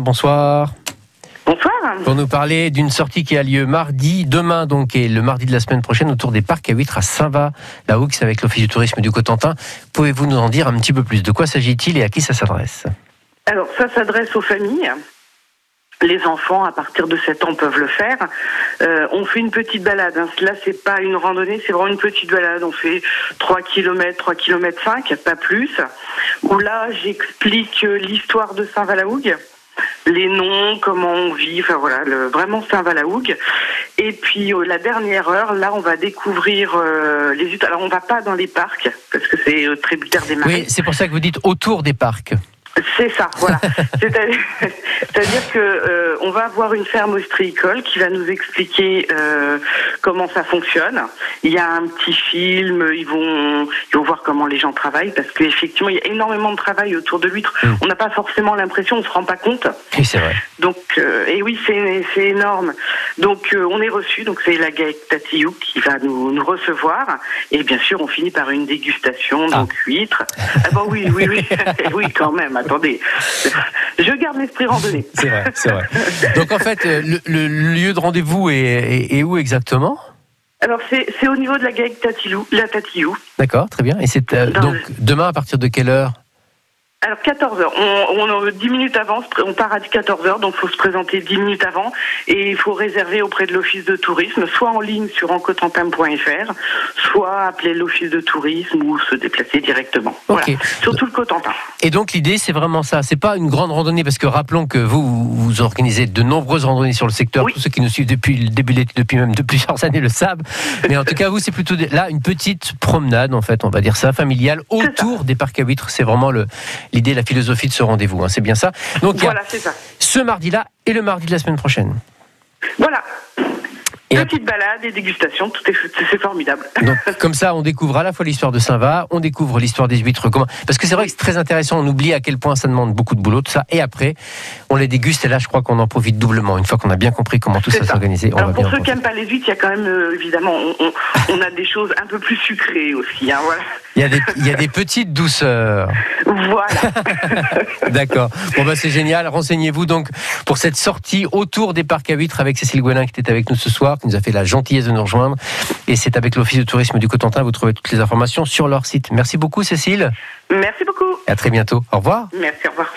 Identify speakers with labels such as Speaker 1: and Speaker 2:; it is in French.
Speaker 1: Bonsoir.
Speaker 2: Bonsoir.
Speaker 1: Pour nous parler d'une sortie qui a lieu mardi, demain donc, et le mardi de la semaine prochaine, autour des parcs à huîtres à Saint-Va-la-Hougue, avec l'Office du tourisme du Cotentin. Pouvez-vous nous en dire un petit peu plus? De quoi s'agit-il et à qui ça s'adresse?
Speaker 2: Alors, ça s'adresse aux familles. Les enfants, à partir de 7 ans, peuvent le faire. Euh, on fait une petite balade. Hein. Là, c'est pas une randonnée, c'est vraiment une petite balade. On fait 3 km, 3 km 5, pas plus. Où là, j'explique l'histoire de Saint-Valahougue les noms, comment on vit, enfin voilà, le, vraiment Saint-Valahougue. Et puis euh, la dernière heure, là, on va découvrir euh, les. Alors, on va pas dans les parcs parce que c'est euh, tributaire des marais.
Speaker 1: Oui, c'est pour ça que vous dites autour des parcs.
Speaker 2: C'est ça, voilà. C'est-à-dire que euh, on va avoir une ferme ostréicole qui va nous expliquer euh, comment ça fonctionne. Il y a un petit film, ils vont, ils vont voir comment les gens travaillent parce qu'effectivement il y a énormément de travail autour de l'huître.
Speaker 1: Mm.
Speaker 2: On n'a pas forcément l'impression, on se rend pas compte.
Speaker 1: Oui, c'est vrai.
Speaker 2: Donc, euh, et oui, c'est c'est énorme. Donc, euh, on est reçu. Donc, c'est la GAEC Tatiou qui va nous, nous recevoir. Et bien sûr, on finit par une dégustation,
Speaker 1: Ah.
Speaker 2: donc huîtres. Ah bah oui, oui, oui, oui, quand même. Attendez, je garde l'esprit randonnée.
Speaker 1: C'est vrai, c'est vrai. Donc en fait, euh, le, le lieu de rendez-vous est, est- est où exactement?
Speaker 2: Alors, c'est au niveau de la GAEC Tatilou, la Tatiou.
Speaker 1: D'accord, très bien. Et c'est euh, donc
Speaker 2: le-
Speaker 1: demain à partir de quelle heure?
Speaker 2: Alors 14h, on, on, 10 minutes avant, on part à 14h, donc il faut se présenter 10 minutes avant et il faut réserver auprès de l'office de tourisme, soit en ligne sur encotentin.fr, soit appeler l'office de tourisme ou se déplacer directement.
Speaker 1: Ok.
Speaker 2: Voilà. Surtout le Cotentin.
Speaker 1: Et donc l'idée, c'est vraiment ça. C'est pas une grande randonnée parce que rappelons que vous vous organisez de nombreuses randonnées sur le secteur.
Speaker 2: Oui.
Speaker 1: Tous ceux qui nous suivent depuis le début de l'été, depuis même de plusieurs années le savent. Mais en tout cas, vous, c'est plutôt là une petite promenade en fait, on va dire ça, familiale autour des parcs à huîtres. C'est vraiment le l'idée, la philosophie de ce rendez-vous. hein. C'est bien ça. Donc
Speaker 2: Voilà, c'est ça.
Speaker 1: ce mardi-là et le mardi de la semaine prochaine.
Speaker 2: Voilà.
Speaker 1: Et
Speaker 2: Petite balade et dégustation, tout est c'est formidable.
Speaker 1: Donc, comme ça, on découvre à la fois l'histoire de Saint-Va, on découvre l'histoire des huîtres. Comment... Parce que c'est vrai que c'est très intéressant, on oublie à quel point ça demande beaucoup de boulot, tout ça. Et après, on les déguste, et là, je crois qu'on en profite doublement. Une fois qu'on a bien compris comment tout
Speaker 2: C'est
Speaker 1: ça
Speaker 2: ça.
Speaker 1: s'organisait, va
Speaker 2: Alors pour ceux qui n'aiment pas les huîtres, il y a quand même euh, évidemment, on, on- on a des choses un peu plus sucrées aussi. Hein, voilà.
Speaker 1: Il y, a des, il y a des petites douceurs.
Speaker 2: voilà.
Speaker 1: D'accord. Bon, bah, c'est génial. Renseignez-vous donc pour cette sortie autour des parcs à huîtres avec Cécile Gouelin qui était avec nous ce soir, qui nous a fait la gentillesse de nous rejoindre. Et c'est avec l'Office de tourisme du Cotentin. Vous trouvez toutes les informations sur leur site. Merci beaucoup, Cécile.
Speaker 2: Merci beaucoup.
Speaker 1: Et à très bientôt. Au revoir.
Speaker 2: Merci, au revoir.